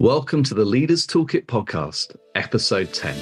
Welcome to the Leaders Toolkit Podcast, Episode 10.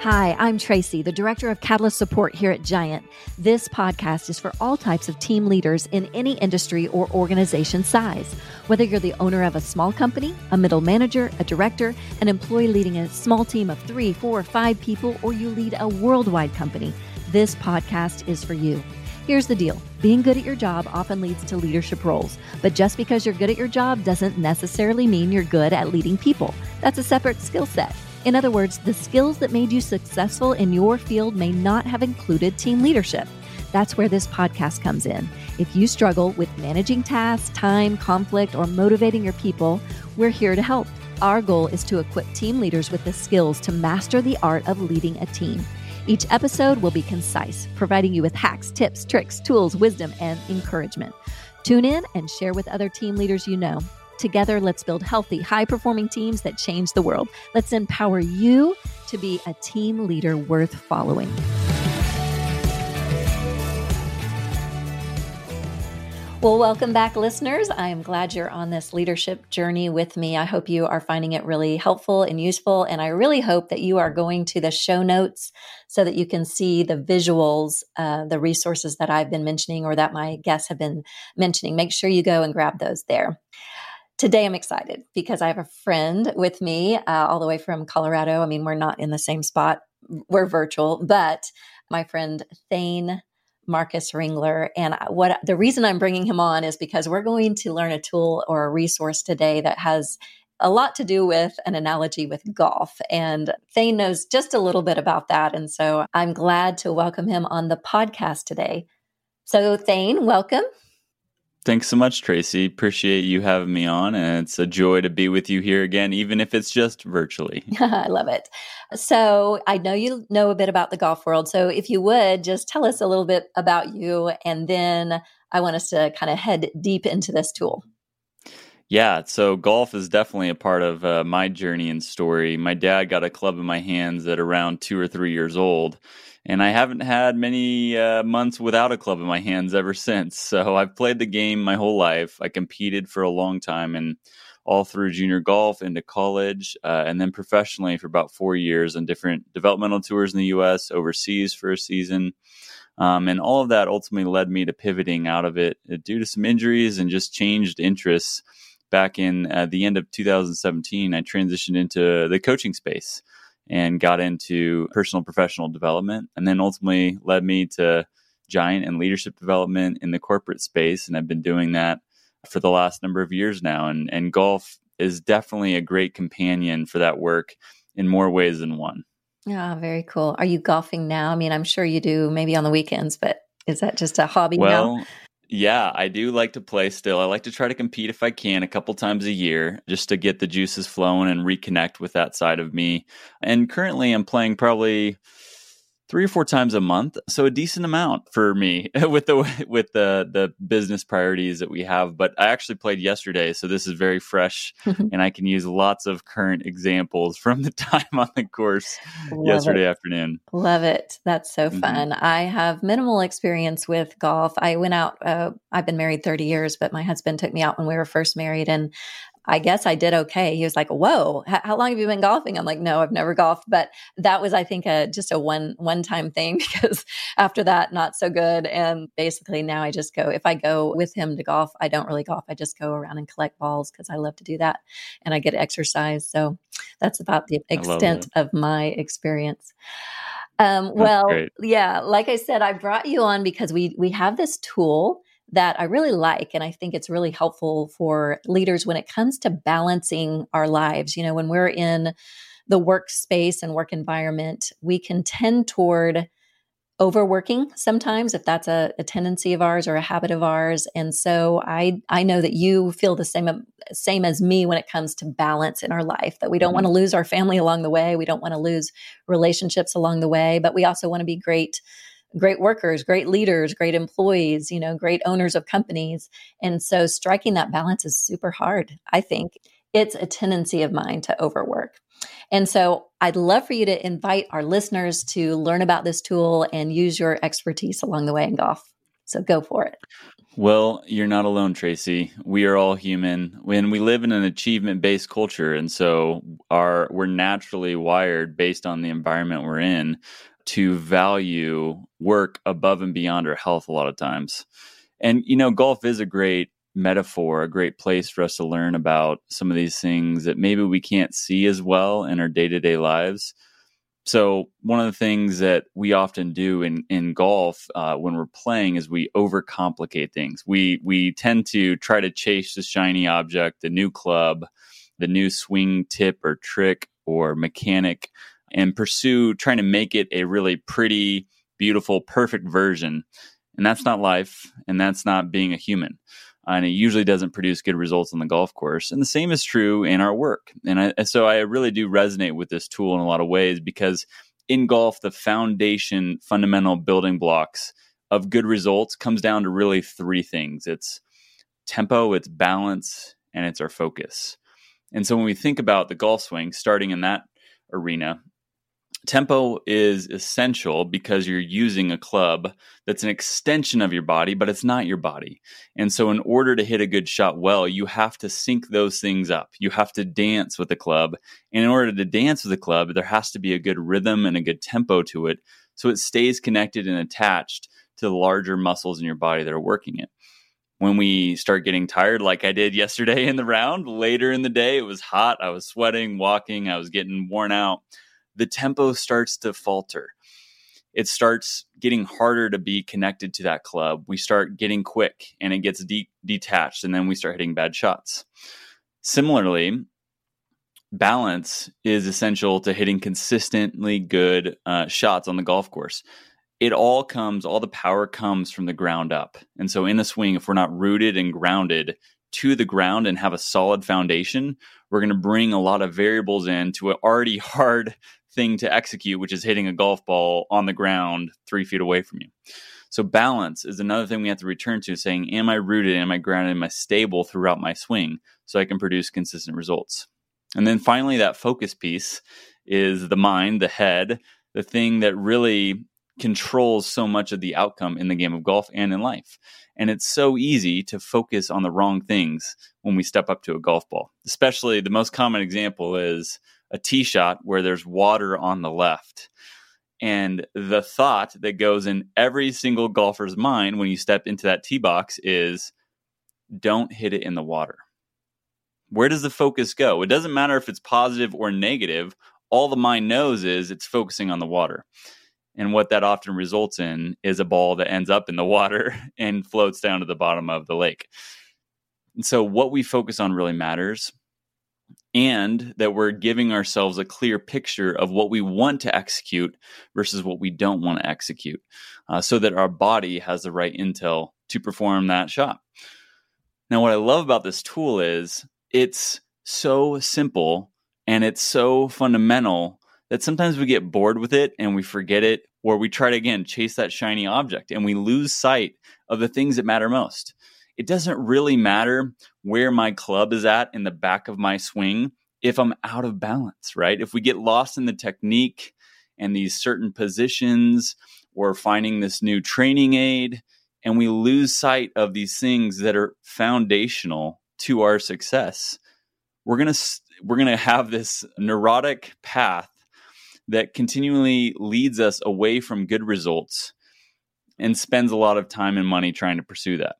Hi, I'm Tracy, the Director of Catalyst Support here at Giant. This podcast is for all types of team leaders in any industry or organization size. Whether you're the owner of a small company, a middle manager, a director, an employee leading a small team of three, four, or five people, or you lead a worldwide company, this podcast is for you. Here's the deal being good at your job often leads to leadership roles, but just because you're good at your job doesn't necessarily mean you're good at leading people. That's a separate skill set. In other words, the skills that made you successful in your field may not have included team leadership. That's where this podcast comes in. If you struggle with managing tasks, time, conflict, or motivating your people, we're here to help. Our goal is to equip team leaders with the skills to master the art of leading a team. Each episode will be concise, providing you with hacks, tips, tricks, tools, wisdom, and encouragement. Tune in and share with other team leaders you know. Together, let's build healthy, high performing teams that change the world. Let's empower you to be a team leader worth following. Well, welcome back, listeners. I am glad you're on this leadership journey with me. I hope you are finding it really helpful and useful. And I really hope that you are going to the show notes so that you can see the visuals, uh, the resources that I've been mentioning or that my guests have been mentioning. Make sure you go and grab those there. Today, I'm excited because I have a friend with me uh, all the way from Colorado. I mean, we're not in the same spot, we're virtual, but my friend Thane Marcus Ringler. And what the reason I'm bringing him on is because we're going to learn a tool or a resource today that has a lot to do with an analogy with golf. And Thane knows just a little bit about that. And so I'm glad to welcome him on the podcast today. So, Thane, welcome. Thanks so much, Tracy. Appreciate you having me on. And it's a joy to be with you here again, even if it's just virtually. I love it. So, I know you know a bit about the golf world. So, if you would just tell us a little bit about you, and then I want us to kind of head deep into this tool. Yeah, so golf is definitely a part of uh, my journey and story. My dad got a club in my hands at around two or three years old and I haven't had many uh, months without a club in my hands ever since. So I've played the game my whole life. I competed for a long time and all through junior golf into college, uh, and then professionally for about four years on different developmental tours in the U.S., overseas for a season. Um, and all of that ultimately led me to pivoting out of it uh, due to some injuries and just changed interests. Back in uh, the end of 2017, I transitioned into the coaching space and got into personal professional development and then ultimately led me to giant and leadership development in the corporate space and I've been doing that for the last number of years now and and golf is definitely a great companion for that work in more ways than one. Yeah, very cool. Are you golfing now? I mean, I'm sure you do maybe on the weekends, but is that just a hobby well, now? Yeah, I do like to play still. I like to try to compete if I can a couple times a year just to get the juices flowing and reconnect with that side of me. And currently I'm playing probably three or four times a month so a decent amount for me with the with the the business priorities that we have but i actually played yesterday so this is very fresh and i can use lots of current examples from the time on the course Love yesterday it. afternoon Love it. That's so mm-hmm. fun. Mm-hmm. I have minimal experience with golf. I went out, uh, I've been married 30 years, but my husband took me out when we were first married. And I guess I did okay. He was like, "Whoa, h- how long have you been golfing?" I'm like, "No, I've never golfed." But that was, I think, a just a one one time thing because after that, not so good. And basically, now I just go. If I go with him to golf, I don't really golf. I just go around and collect balls because I love to do that, and I get exercise. So that's about the extent of my experience. Um, well, yeah, like I said, I brought you on because we we have this tool that I really like. And I think it's really helpful for leaders when it comes to balancing our lives. You know, when we're in the workspace and work environment, we can tend toward overworking sometimes if that's a, a, tendency of ours or a habit of ours and so i i know that you feel the same same as me when it comes to balance in our life that we don't mm-hmm. want to lose our family along the way we don't want to lose relationships along the way but we also want to be great great workers, great leaders, great employees, you know, great owners of companies. And so striking that balance is super hard, I think. It's a tendency of mine to overwork. And so I'd love for you to invite our listeners to learn about this tool and use your expertise along the way in golf. So go for it. Well, you're not alone, Tracy. We are all human. When we live in an achievement-based culture, and so our we're naturally wired based on the environment we're in to value work above and beyond our health a lot of times. And you know, golf is a great metaphor, a great place for us to learn about some of these things that maybe we can't see as well in our day-to-day lives so one of the things that we often do in in golf uh, when we're playing is we overcomplicate things. We we tend to try to chase the shiny object, the new club, the new swing tip or trick or mechanic, and pursue trying to make it a really pretty, beautiful, perfect version. And that's not life, and that's not being a human and it usually doesn't produce good results on the golf course. And the same is true in our work. And I, so I really do resonate with this tool in a lot of ways because in golf, the foundation, fundamental building blocks of good results comes down to really three things it's tempo, it's balance, and it's our focus. And so when we think about the golf swing, starting in that arena, Tempo is essential because you're using a club that's an extension of your body, but it's not your body. And so, in order to hit a good shot well, you have to sync those things up. You have to dance with the club. And in order to dance with the club, there has to be a good rhythm and a good tempo to it so it stays connected and attached to the larger muscles in your body that are working it. When we start getting tired, like I did yesterday in the round, later in the day, it was hot. I was sweating, walking, I was getting worn out the tempo starts to falter. It starts getting harder to be connected to that club. We start getting quick and it gets de- detached, and then we start hitting bad shots. Similarly, balance is essential to hitting consistently good uh, shots on the golf course. It all comes, all the power comes from the ground up. And so, in the swing, if we're not rooted and grounded to the ground and have a solid foundation, we're going to bring a lot of variables in to an already hard thing to execute, which is hitting a golf ball on the ground three feet away from you. So balance is another thing we have to return to saying, am I rooted? Am I grounded? Am I stable throughout my swing so I can produce consistent results? And then finally, that focus piece is the mind, the head, the thing that really controls so much of the outcome in the game of golf and in life. And it's so easy to focus on the wrong things when we step up to a golf ball. Especially the most common example is a tee shot where there's water on the left. And the thought that goes in every single golfer's mind when you step into that tee box is don't hit it in the water. Where does the focus go? It doesn't matter if it's positive or negative. All the mind knows is it's focusing on the water. And what that often results in is a ball that ends up in the water and floats down to the bottom of the lake. And so, what we focus on really matters and that we're giving ourselves a clear picture of what we want to execute versus what we don't want to execute uh, so that our body has the right intel to perform that shot. Now, what I love about this tool is it's so simple and it's so fundamental that sometimes we get bored with it and we forget it, or we try to again chase that shiny object and we lose sight of the things that matter most it doesn't really matter where my club is at in the back of my swing if I'm out of balance, right? If we get lost in the technique and these certain positions or finding this new training aid and we lose sight of these things that are foundational to our success, we're going to we're going to have this neurotic path that continually leads us away from good results and spends a lot of time and money trying to pursue that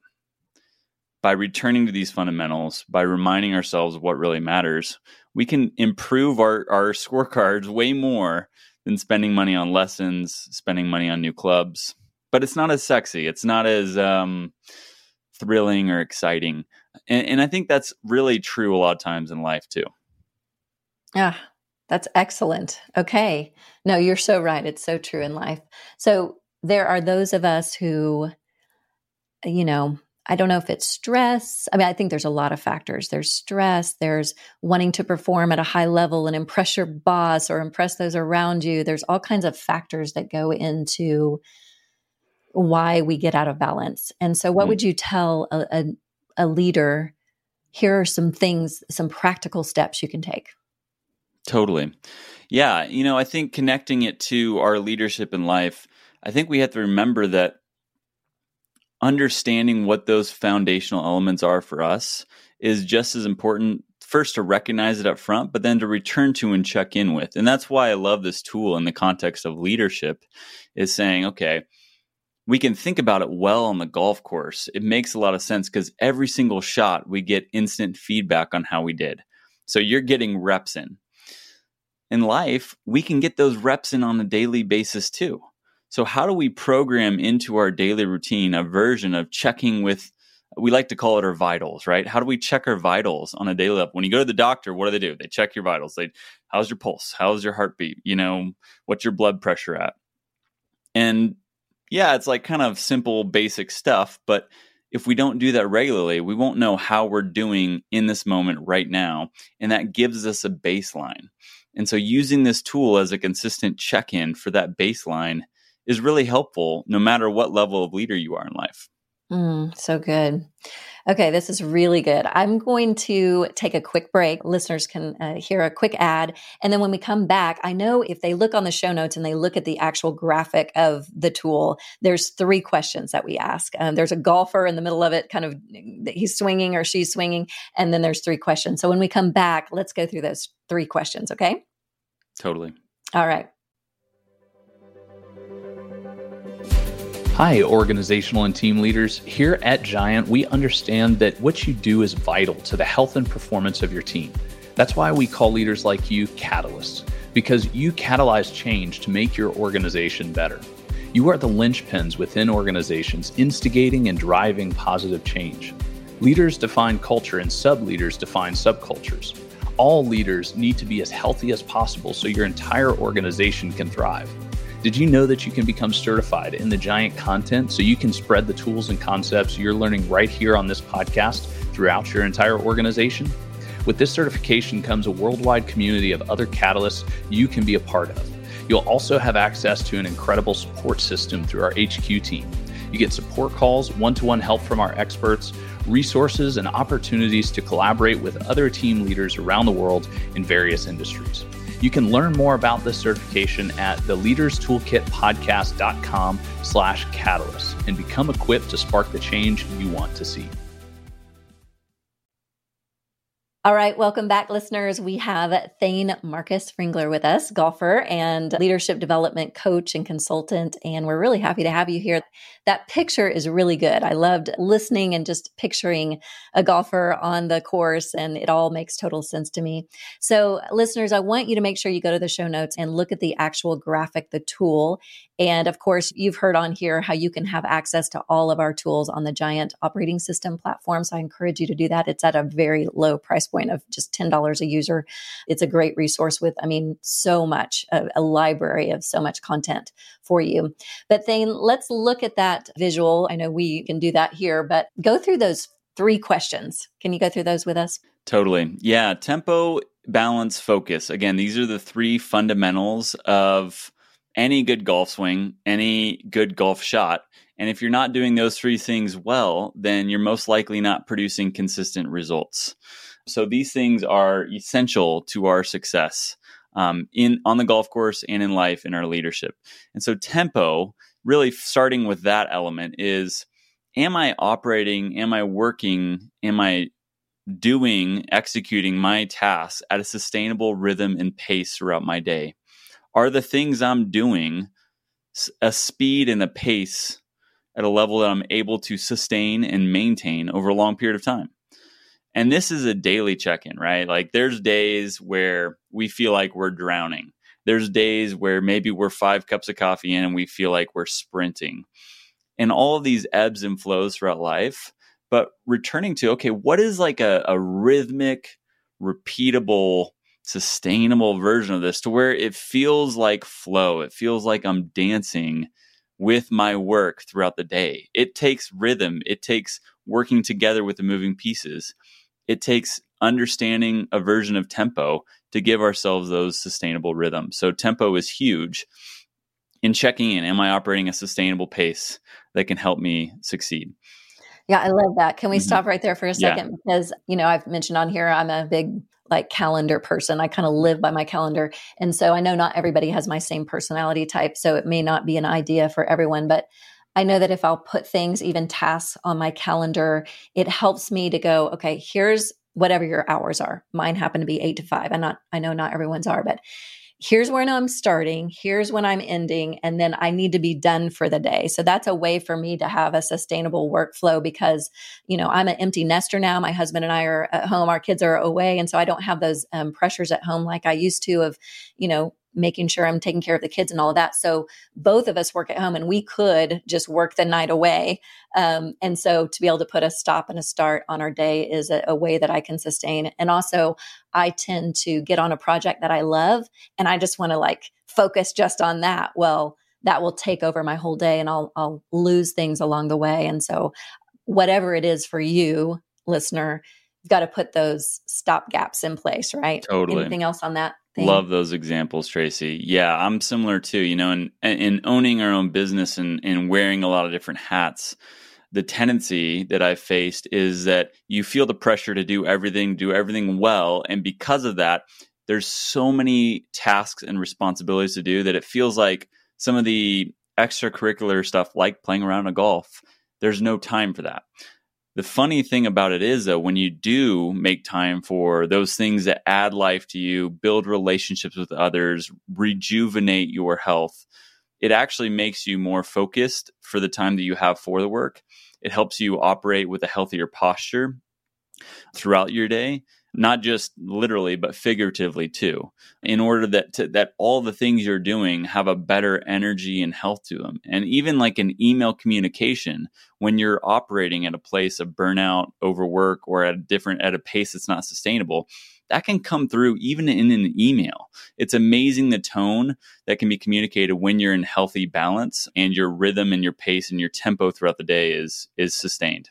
by returning to these fundamentals, by reminding ourselves what really matters, we can improve our, our scorecards way more than spending money on lessons, spending money on new clubs. But it's not as sexy. It's not as um, thrilling or exciting. And, and I think that's really true a lot of times in life too. Yeah, that's excellent. Okay. No, you're so right. It's so true in life. So there are those of us who, you know, I don't know if it's stress. I mean, I think there's a lot of factors. There's stress, there's wanting to perform at a high level and impress your boss or impress those around you. There's all kinds of factors that go into why we get out of balance. And so, what mm-hmm. would you tell a, a, a leader? Here are some things, some practical steps you can take. Totally. Yeah. You know, I think connecting it to our leadership in life, I think we have to remember that understanding what those foundational elements are for us is just as important first to recognize it up front, but then to return to and check in with. And that's why I love this tool in the context of leadership is saying, okay, we can think about it well on the golf course. It makes a lot of sense because every single shot we get instant feedback on how we did. So you're getting reps in. In life, we can get those reps in on a daily basis too. So, how do we program into our daily routine a version of checking with we like to call it our vitals, right? How do we check our vitals on a daily level? When you go to the doctor, what do they do? They check your vitals. They, how's your pulse? How's your heartbeat? You know, what's your blood pressure at? And yeah, it's like kind of simple, basic stuff. But if we don't do that regularly, we won't know how we're doing in this moment right now. And that gives us a baseline. And so using this tool as a consistent check in for that baseline is really helpful no matter what level of leader you are in life. Mm, so good. Okay, this is really good. I'm going to take a quick break. Listeners can uh, hear a quick ad. And then when we come back, I know if they look on the show notes and they look at the actual graphic of the tool, there's three questions that we ask. Um, there's a golfer in the middle of it, kind of he's swinging or she's swinging. And then there's three questions. So when we come back, let's go through those three questions, okay? Totally. All right. Hi, organizational and team leaders. Here at Giant, we understand that what you do is vital to the health and performance of your team. That's why we call leaders like you catalysts, because you catalyze change to make your organization better. You are the linchpins within organizations, instigating and driving positive change. Leaders define culture, and sub leaders define subcultures. All leaders need to be as healthy as possible so your entire organization can thrive. Did you know that you can become certified in the Giant content so you can spread the tools and concepts you're learning right here on this podcast throughout your entire organization? With this certification comes a worldwide community of other catalysts you can be a part of. You'll also have access to an incredible support system through our HQ team. You get support calls, one to one help from our experts, resources, and opportunities to collaborate with other team leaders around the world in various industries. You can learn more about this certification at the leaderstoolkitpodcast.com slash catalyst and become equipped to spark the change you want to see. All right, welcome back, listeners. We have Thane Marcus Ringler with us, golfer and leadership development coach and consultant. And we're really happy to have you here. That picture is really good. I loved listening and just picturing a golfer on the course, and it all makes total sense to me. So, listeners, I want you to make sure you go to the show notes and look at the actual graphic, the tool. And of course, you've heard on here how you can have access to all of our tools on the Giant operating system platform. So, I encourage you to do that. It's at a very low price point of just $10 a user. It's a great resource with, I mean, so much, a, a library of so much content for you. But then let's look at that visual. I know we can do that here, but go through those three questions. Can you go through those with us? Totally. Yeah. Tempo, balance, focus. Again, these are the three fundamentals of any good golf swing, any good golf shot. And if you're not doing those three things well, then you're most likely not producing consistent results. So these things are essential to our success um, in on the golf course and in life in our leadership. And so tempo, really starting with that element, is: Am I operating? Am I working? Am I doing, executing my tasks at a sustainable rhythm and pace throughout my day? Are the things I'm doing a speed and a pace at a level that I'm able to sustain and maintain over a long period of time? And this is a daily check in, right? Like there's days where we feel like we're drowning. There's days where maybe we're five cups of coffee in and we feel like we're sprinting. And all of these ebbs and flows throughout life. But returning to, okay, what is like a, a rhythmic, repeatable, sustainable version of this to where it feels like flow? It feels like I'm dancing with my work throughout the day. It takes rhythm, it takes working together with the moving pieces it takes understanding a version of tempo to give ourselves those sustainable rhythms. So tempo is huge in checking in. Am I operating a sustainable pace that can help me succeed? Yeah, I love that. Can we mm-hmm. stop right there for a second? Yeah. Because, you know, I've mentioned on here, I'm a big like calendar person. I kind of live by my calendar. And so I know not everybody has my same personality type. So it may not be an idea for everyone, but I know that if I'll put things, even tasks on my calendar, it helps me to go, okay, here's whatever your hours are. Mine happen to be eight to five. I not I know not everyone's are, but here's when I'm starting, here's when I'm ending, and then I need to be done for the day. So that's a way for me to have a sustainable workflow because, you know, I'm an empty nester now. My husband and I are at home, our kids are away. And so I don't have those um, pressures at home like I used to of, you know, making sure I'm taking care of the kids and all of that. So both of us work at home and we could just work the night away. Um, and so to be able to put a stop and a start on our day is a, a way that I can sustain. And also, I tend to get on a project that I love and I just want to like focus just on that. Well, that will take over my whole day and I'll, I'll lose things along the way. And so, whatever it is for you, listener, you've got to put those stop gaps in place, right? Totally. Anything else on that? Love those examples, Tracy. Yeah, I'm similar too. You know, in in owning our own business and and wearing a lot of different hats. The tendency that I've faced is that you feel the pressure to do everything, do everything well, and because of that, there's so many tasks and responsibilities to do that it feels like some of the extracurricular stuff, like playing around a golf, there's no time for that. The funny thing about it is, though, when you do make time for those things that add life to you, build relationships with others, rejuvenate your health, it actually makes you more focused for the time that you have for the work. It helps you operate with a healthier posture throughout your day not just literally but figuratively too in order that to, that all the things you're doing have a better energy and health to them. And even like an email communication when you're operating at a place of burnout overwork or at a different at a pace that's not sustainable that can come through even in an email. It's amazing the tone that can be communicated when you're in healthy balance and your rhythm and your pace and your tempo throughout the day is is sustained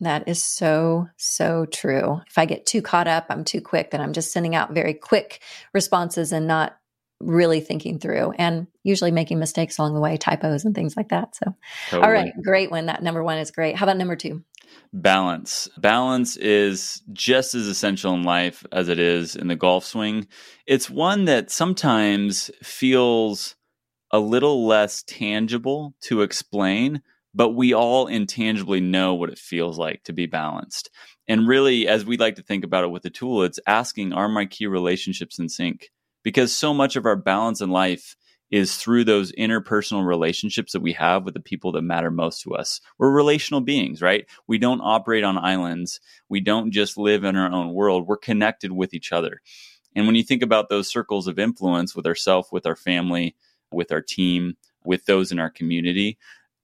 that is so, so true. If I get too caught up, I'm too quick, then I'm just sending out very quick responses and not really thinking through and usually making mistakes along the way, typos and things like that. So, totally. all right, great one. That number one is great. How about number two? Balance. Balance is just as essential in life as it is in the golf swing. It's one that sometimes feels a little less tangible to explain, but we all intangibly know what it feels like to be balanced. And really, as we like to think about it with the tool, it's asking, are my key relationships in sync? Because so much of our balance in life is through those interpersonal relationships that we have with the people that matter most to us. We're relational beings, right? We don't operate on islands. We don't just live in our own world. We're connected with each other. And when you think about those circles of influence with ourselves, with our family, with our team, with those in our community,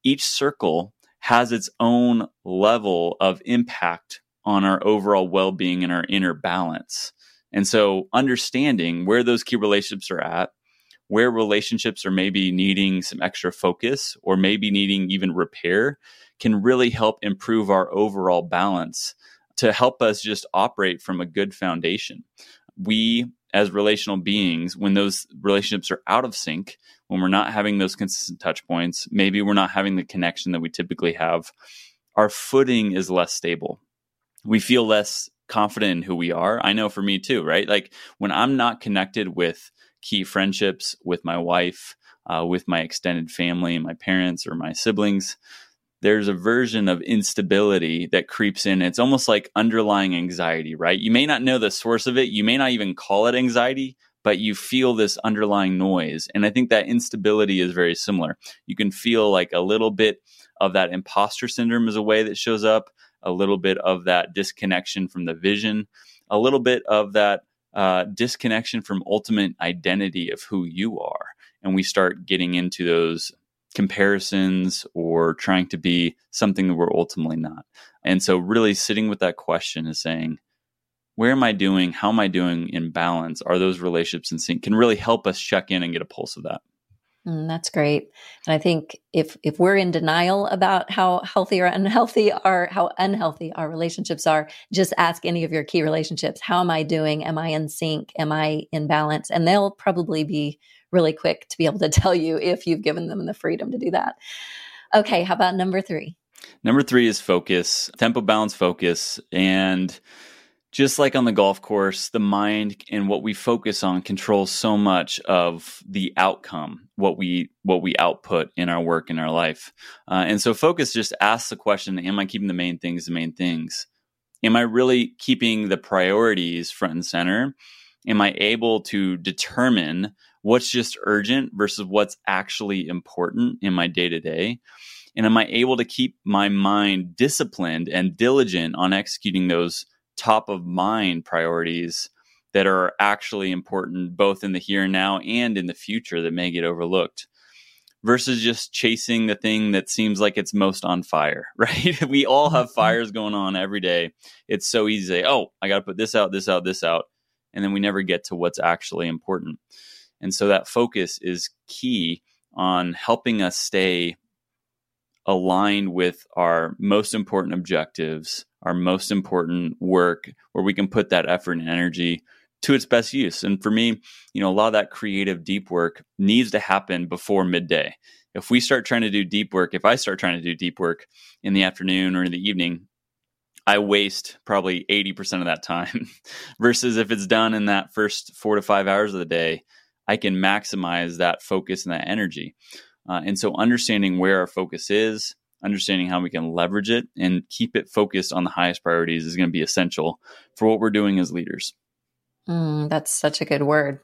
each circle has its own level of impact on our overall well being and our inner balance. And so, understanding where those key relationships are at, where relationships are maybe needing some extra focus or maybe needing even repair, can really help improve our overall balance to help us just operate from a good foundation. We as relational beings when those relationships are out of sync when we're not having those consistent touch points maybe we're not having the connection that we typically have our footing is less stable we feel less confident in who we are i know for me too right like when i'm not connected with key friendships with my wife uh, with my extended family my parents or my siblings there's a version of instability that creeps in. It's almost like underlying anxiety, right? You may not know the source of it. You may not even call it anxiety, but you feel this underlying noise. And I think that instability is very similar. You can feel like a little bit of that imposter syndrome is a way that shows up, a little bit of that disconnection from the vision, a little bit of that uh, disconnection from ultimate identity of who you are. And we start getting into those comparisons or trying to be something that we're ultimately not. And so, really sitting with that question is saying, where am I doing? How am I doing in balance? Are those relationships in sync? Can really help us check in and get a pulse of that. Mm, that's great. And I think if if we're in denial about how healthy or unhealthy are how unhealthy our relationships are, just ask any of your key relationships. How am I doing? Am I in sync? Am I in balance? And they'll probably be really quick to be able to tell you if you've given them the freedom to do that. Okay, how about number three? Number three is focus, tempo balance focus. And just like on the golf course, the mind and what we focus on controls so much of the outcome, what we what we output in our work in our life. Uh, and so, focus just asks the question: Am I keeping the main things the main things? Am I really keeping the priorities front and center? Am I able to determine what's just urgent versus what's actually important in my day to day? And am I able to keep my mind disciplined and diligent on executing those top of mind priorities that are actually important both in the here and now and in the future that may get overlooked versus just chasing the thing that seems like it's most on fire, right? we all have mm-hmm. fires going on every day. It's so easy to say, oh, I got to put this out, this out, this out. And then we never get to what's actually important. And so that focus is key on helping us stay aligned with our most important objectives, our most important work, where we can put that effort and energy to its best use. And for me, you know, a lot of that creative deep work needs to happen before midday. If we start trying to do deep work, if I start trying to do deep work in the afternoon or in the evening, I waste probably 80% of that time versus if it's done in that first four to five hours of the day, I can maximize that focus and that energy. Uh, and so, understanding where our focus is, understanding how we can leverage it and keep it focused on the highest priorities is going to be essential for what we're doing as leaders. Mm, that's such a good word.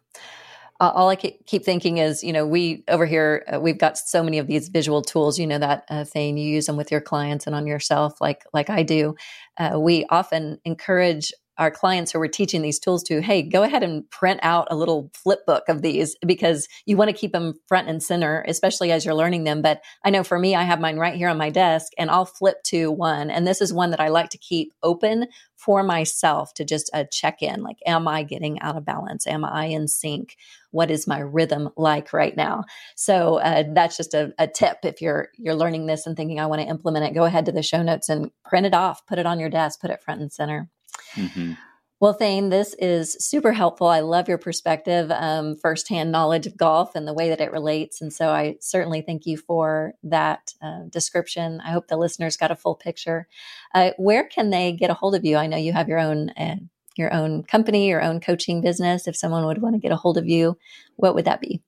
Uh, all I keep thinking is, you know, we over here, uh, we've got so many of these visual tools. You know that uh, thing. You use them with your clients and on yourself, like like I do. Uh, we often encourage our clients who we're teaching these tools to, hey, go ahead and print out a little flip book of these because you want to keep them front and center, especially as you're learning them. But I know for me, I have mine right here on my desk and I'll flip to one. And this is one that I like to keep open for myself to just uh, check in like, am I getting out of balance? Am I in sync? What is my rhythm like right now? So uh, that's just a, a tip. If you're you're learning this and thinking I want to implement it, go ahead to the show notes and print it off, put it on your desk, put it front and center. Mm-hmm. Well, Thane, this is super helpful. I love your perspective, um, firsthand knowledge of golf and the way that it relates. And so I certainly thank you for that uh, description. I hope the listeners got a full picture. Uh, where can they get a hold of you? I know you have your own. Uh, your own company, your own coaching business. If someone would want to get a hold of you, what would that be?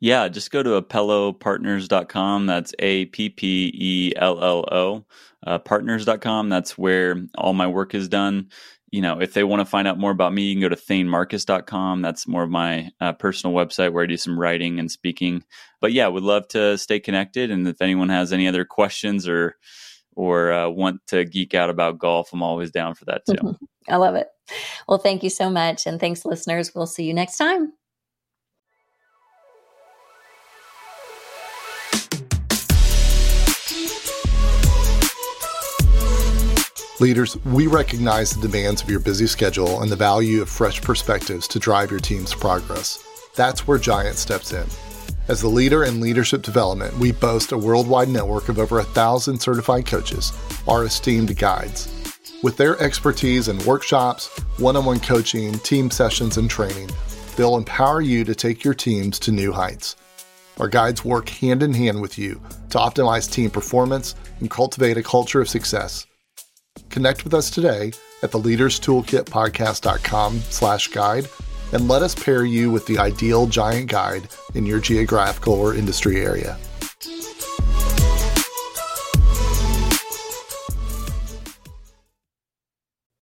Yeah, just go to appellopartners.com. That's A P P E L L O, uh, partners.com. That's where all my work is done you know, if they want to find out more about me, you can go to thanemarcus.com. That's more of my uh, personal website where I do some writing and speaking. But yeah, would love to stay connected. And if anyone has any other questions or or uh, want to geek out about golf, I'm always down for that too. I love it. Well, thank you so much. And thanks, listeners. We'll see you next time. Leaders, we recognize the demands of your busy schedule and the value of fresh perspectives to drive your team's progress. That's where Giant steps in. As the leader in leadership development, we boast a worldwide network of over a thousand certified coaches, our esteemed guides. With their expertise in workshops, one on one coaching, team sessions, and training, they'll empower you to take your teams to new heights. Our guides work hand in hand with you to optimize team performance and cultivate a culture of success. Connect with us today at the leaderstoolkitpodcast.com slash guide and let us pair you with the ideal giant guide in your geographical or industry area.